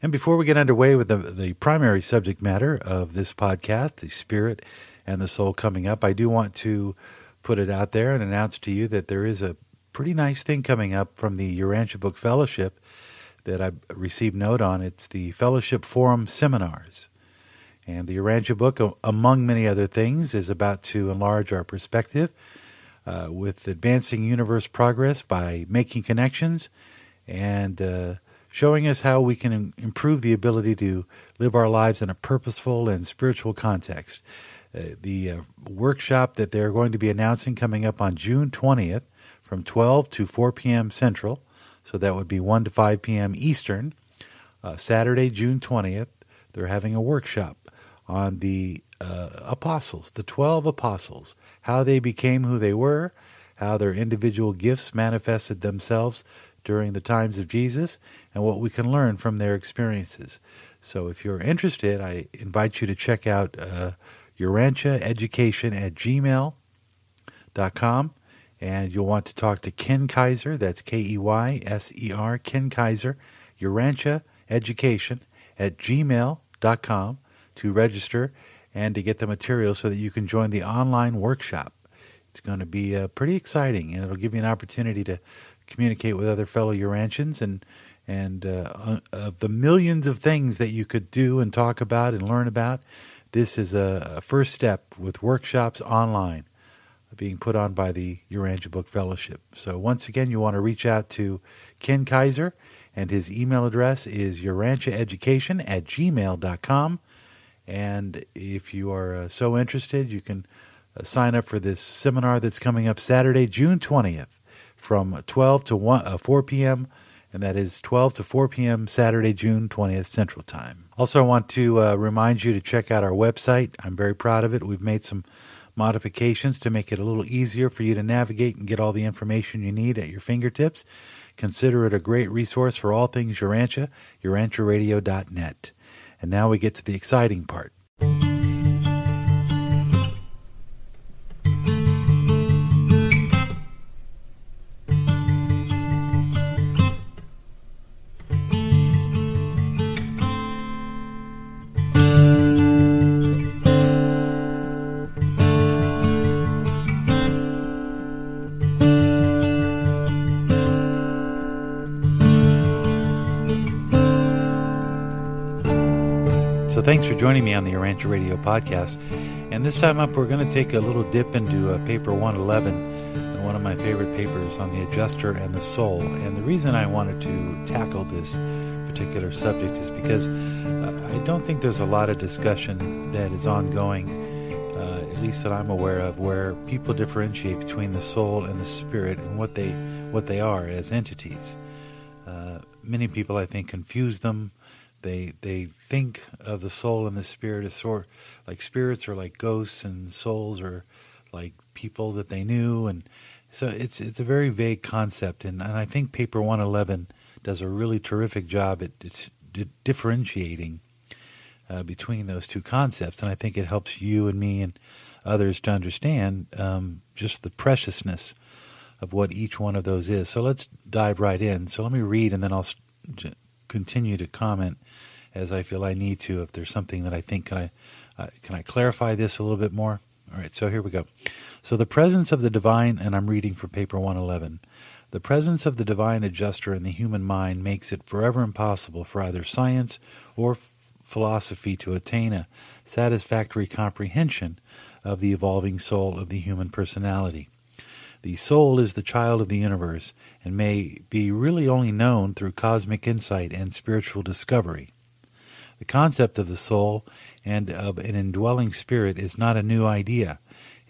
And before we get underway with the, the primary subject matter of this podcast, the spirit and the soul coming up, I do want to put it out there and announce to you that there is a pretty nice thing coming up from the Urantia Book Fellowship that I received note on. It's the Fellowship Forum Seminars. And the Urantia book, among many other things, is about to enlarge our perspective uh, with advancing universe progress by making connections and uh, showing us how we can improve the ability to live our lives in a purposeful and spiritual context. Uh, the uh, workshop that they're going to be announcing coming up on June 20th from 12 to 4 p.m. Central, so that would be 1 to 5 p.m. Eastern. Uh, Saturday, June 20th, they're having a workshop on the uh, apostles, the 12 apostles, how they became who they were, how their individual gifts manifested themselves during the times of Jesus, and what we can learn from their experiences. So if you're interested, I invite you to check out uh, Education at gmail.com. And you'll want to talk to Ken Keyser. that's K E Y S E R, Ken Keyser, Urantia Education at gmail.com to register and to get the material so that you can join the online workshop. It's going to be uh, pretty exciting, and it'll give you an opportunity to communicate with other fellow Urantians and and uh, of the millions of things that you could do and talk about and learn about. This is a, a first step with workshops online being put on by the Urantia Book Fellowship. So once again, you want to reach out to Ken Keyser, and his email address is urantiaeducation at gmail.com. And if you are uh, so interested, you can uh, sign up for this seminar that's coming up Saturday, June 20th from 12 to 1, uh, 4 p.m., and that is 12 to 4 p.m. Saturday, June 20th, Central Time. Also, I want to uh, remind you to check out our website. I'm very proud of it. We've made some modifications to make it a little easier for you to navigate and get all the information you need at your fingertips. Consider it a great resource for all things Urantia, urantiaradio.net. And now we get to the exciting part. Thanks for joining me on the Urantia Radio podcast. And this time up, we're going to take a little dip into uh, paper 111, and one of my favorite papers on the adjuster and the soul. And the reason I wanted to tackle this particular subject is because uh, I don't think there's a lot of discussion that is ongoing, uh, at least that I'm aware of, where people differentiate between the soul and the spirit and what they what they are as entities. Uh, many people, I think, confuse them they they think of the soul and the spirit as sort like spirits are like ghosts and souls are like people that they knew. And so it's it's a very vague concept. And, and I think paper 111 does a really terrific job at, at differentiating uh, between those two concepts. And I think it helps you and me and others to understand um, just the preciousness of what each one of those is. So let's dive right in. So let me read and then I'll continue to comment as I feel I need to. If there's something that I think can I uh, can I clarify this a little bit more? All right, so here we go. So the presence of the divine, and I'm reading from paper 111. The presence of the divine adjuster in the human mind makes it forever impossible for either science or philosophy to attain a satisfactory comprehension of the evolving soul of the human personality. The soul is the child of the universe and may be really only known through cosmic insight and spiritual discovery. The concept of the soul and of an indwelling spirit is not a new idea.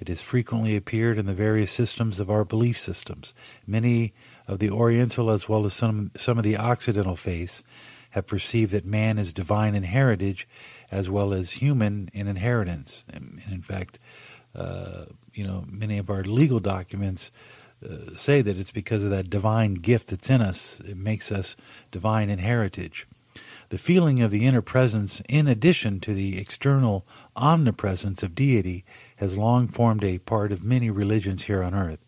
It has frequently appeared in the various systems of our belief systems. Many of the Oriental as well as some, some of the Occidental faiths have perceived that man is divine in heritage as well as human in inheritance. And in fact, you know, many of our legal documents uh, say that it's because of that divine gift that's in us. It makes us divine in heritage. The feeling of the inner presence, in addition to the external omnipresence of deity, has long formed a part of many religions here on earth.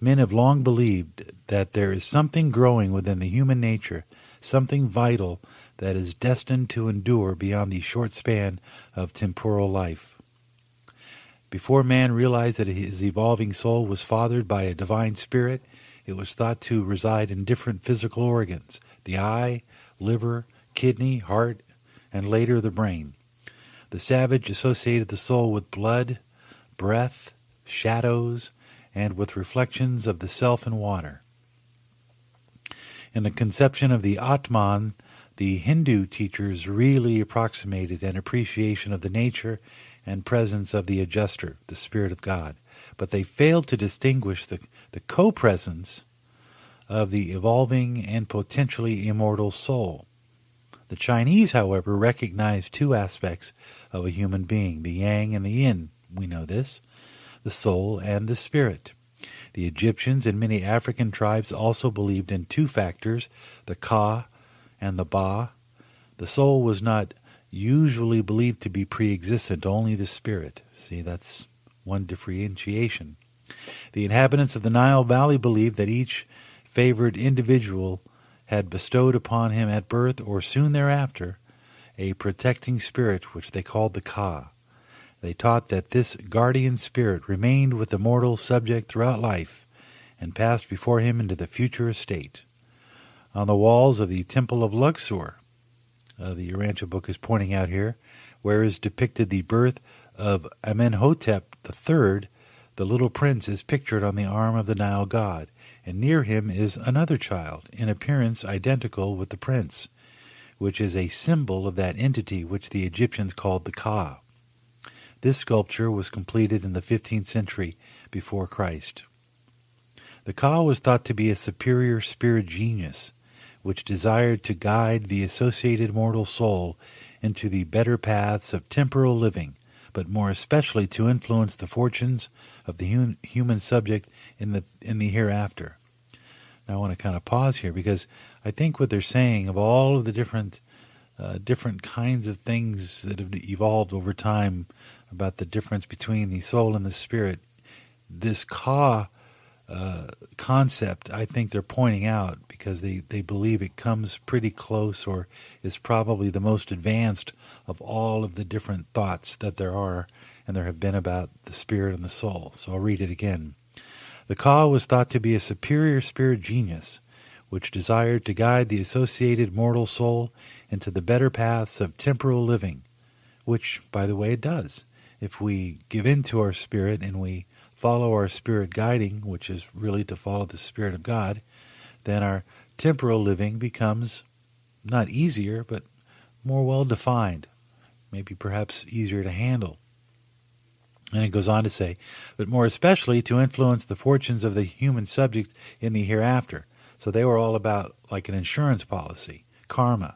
Men have long believed that there is something growing within the human nature, something vital that is destined to endure beyond the short span of temporal life. Before man realized that his evolving soul was fathered by a divine spirit, it was thought to reside in different physical organs the eye, liver, kidney, heart, and later the brain. The savage associated the soul with blood, breath, shadows, and with reflections of the self in water. In the conception of the Atman, the Hindu teachers really approximated an appreciation of the nature and presence of the adjuster, the Spirit of God, but they failed to distinguish the, the co presence of the evolving and potentially immortal soul. The Chinese, however, recognize two aspects of a human being the yang and the yin. We know this the soul and the spirit. The Egyptians and many African tribes also believed in two factors the ka and the ba. The soul was not usually believed to be pre existent, only the spirit. See, that's one differentiation. The inhabitants of the Nile Valley believed that each favored individual had bestowed upon him at birth or soon thereafter a protecting spirit which they called the Ka. They taught that this guardian spirit remained with the mortal subject throughout life and passed before him into the future estate. On the walls of the Temple of Luxor, uh, the Urantia book is pointing out here, where is depicted the birth of Amenhotep III, the little prince is pictured on the arm of the Nile god, and near him is another child, in appearance identical with the prince, which is a symbol of that entity which the Egyptians called the Ka. This sculpture was completed in the 15th century before Christ. The Ka was thought to be a superior spirit genius which desired to guide the associated mortal soul into the better paths of temporal living, but more especially to influence the fortunes of the human subject in the in the hereafter. Now I want to kind of pause here because I think what they're saying of all of the different uh, different kinds of things that have evolved over time about the difference between the soul and the spirit, this ka concept I think they're pointing out because they, they believe it comes pretty close or is probably the most advanced of all of the different thoughts that there are and there have been about the spirit and the soul. So I'll read it again. The Ka was thought to be a superior spirit genius which desired to guide the associated mortal soul into the better paths of temporal living, which, by the way, it does. If we give in to our spirit and we follow our spirit guiding, which is really to follow the Spirit of God, then our temporal living becomes not easier, but more well defined, maybe perhaps easier to handle. And it goes on to say, but more especially to influence the fortunes of the human subject in the hereafter. So they were all about like an insurance policy, karma,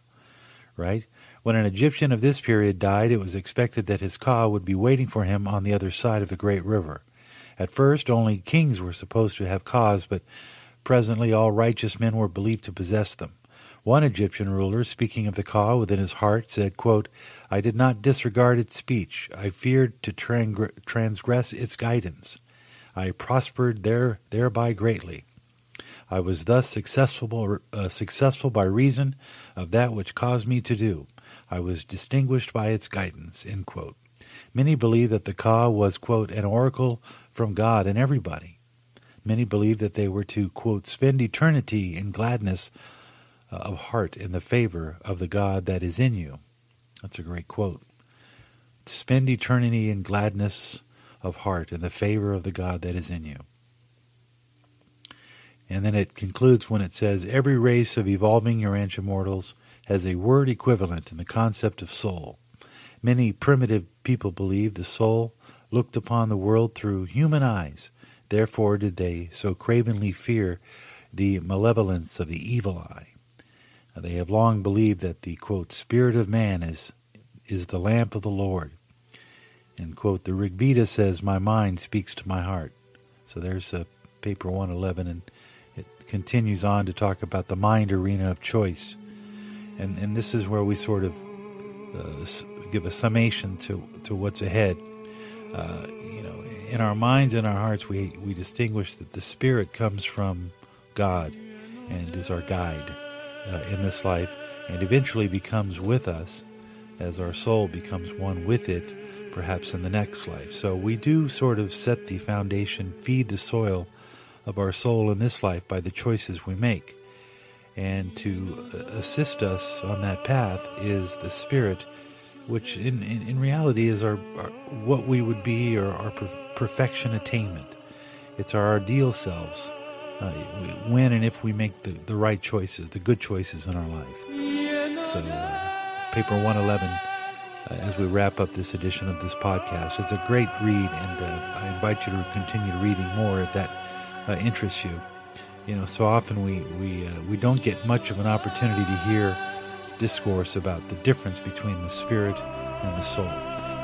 right? When an Egyptian of this period died, it was expected that his ka would be waiting for him on the other side of the great river. At first, only kings were supposed to have kas, but Presently, all righteous men were believed to possess them. One Egyptian ruler, speaking of the Ka within his heart, said, quote, I did not disregard its speech. I feared to transgress its guidance. I prospered there, thereby greatly. I was thus successful, uh, successful by reason of that which caused me to do. I was distinguished by its guidance. Many believe that the Ka was, quote, an oracle from God and everybody. Many believed that they were to, quote, spend eternity in gladness uh, of heart in the favor of the God that is in you. That's a great quote. Spend eternity in gladness of heart in the favor of the God that is in you. And then it concludes when it says, Every race of evolving Urantia mortals has a word equivalent in the concept of soul. Many primitive people believed the soul looked upon the world through human eyes Therefore did they so cravenly fear the malevolence of the evil eye. They have long believed that the quote, spirit of man is is the lamp of the Lord. And quote, the Rig Veda says, My mind speaks to my heart. So there's a paper 111, and it continues on to talk about the mind arena of choice. And, and this is where we sort of uh, give a summation to, to what's ahead. Uh, you know, in our minds and our hearts, we, we distinguish that the Spirit comes from God and is our guide uh, in this life. and eventually becomes with us as our soul becomes one with it, perhaps in the next life. So we do sort of set the foundation, feed the soil of our soul in this life by the choices we make. And to uh, assist us on that path is the Spirit, which in, in, in reality is our, our, what we would be or our perfection attainment. It's our ideal selves uh, when and if we make the, the right choices, the good choices in our life. So, uh, paper 111, uh, as we wrap up this edition of this podcast, it's a great read, and uh, I invite you to continue reading more if that uh, interests you. You know, so often we we uh, we don't get much of an opportunity to hear discourse about the difference between the spirit and the soul.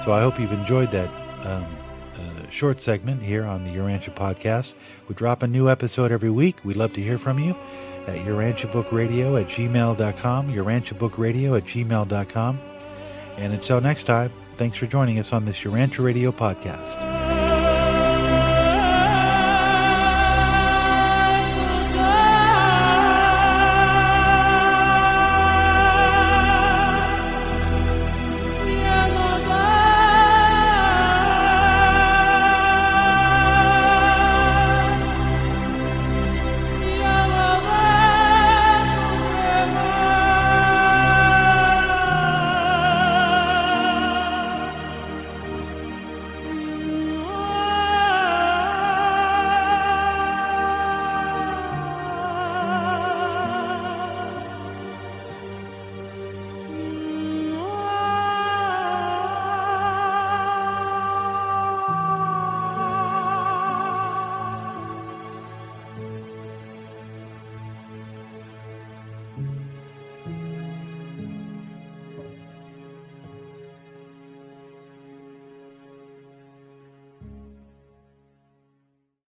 So I hope you've enjoyed that um, uh, short segment here on the Urantia podcast. We drop a new episode every week. We'd love to hear from you at urantiabookradio at gmail.com, urantiabookradio at gmail.com. And until next time, thanks for joining us on this Urantia Radio podcast.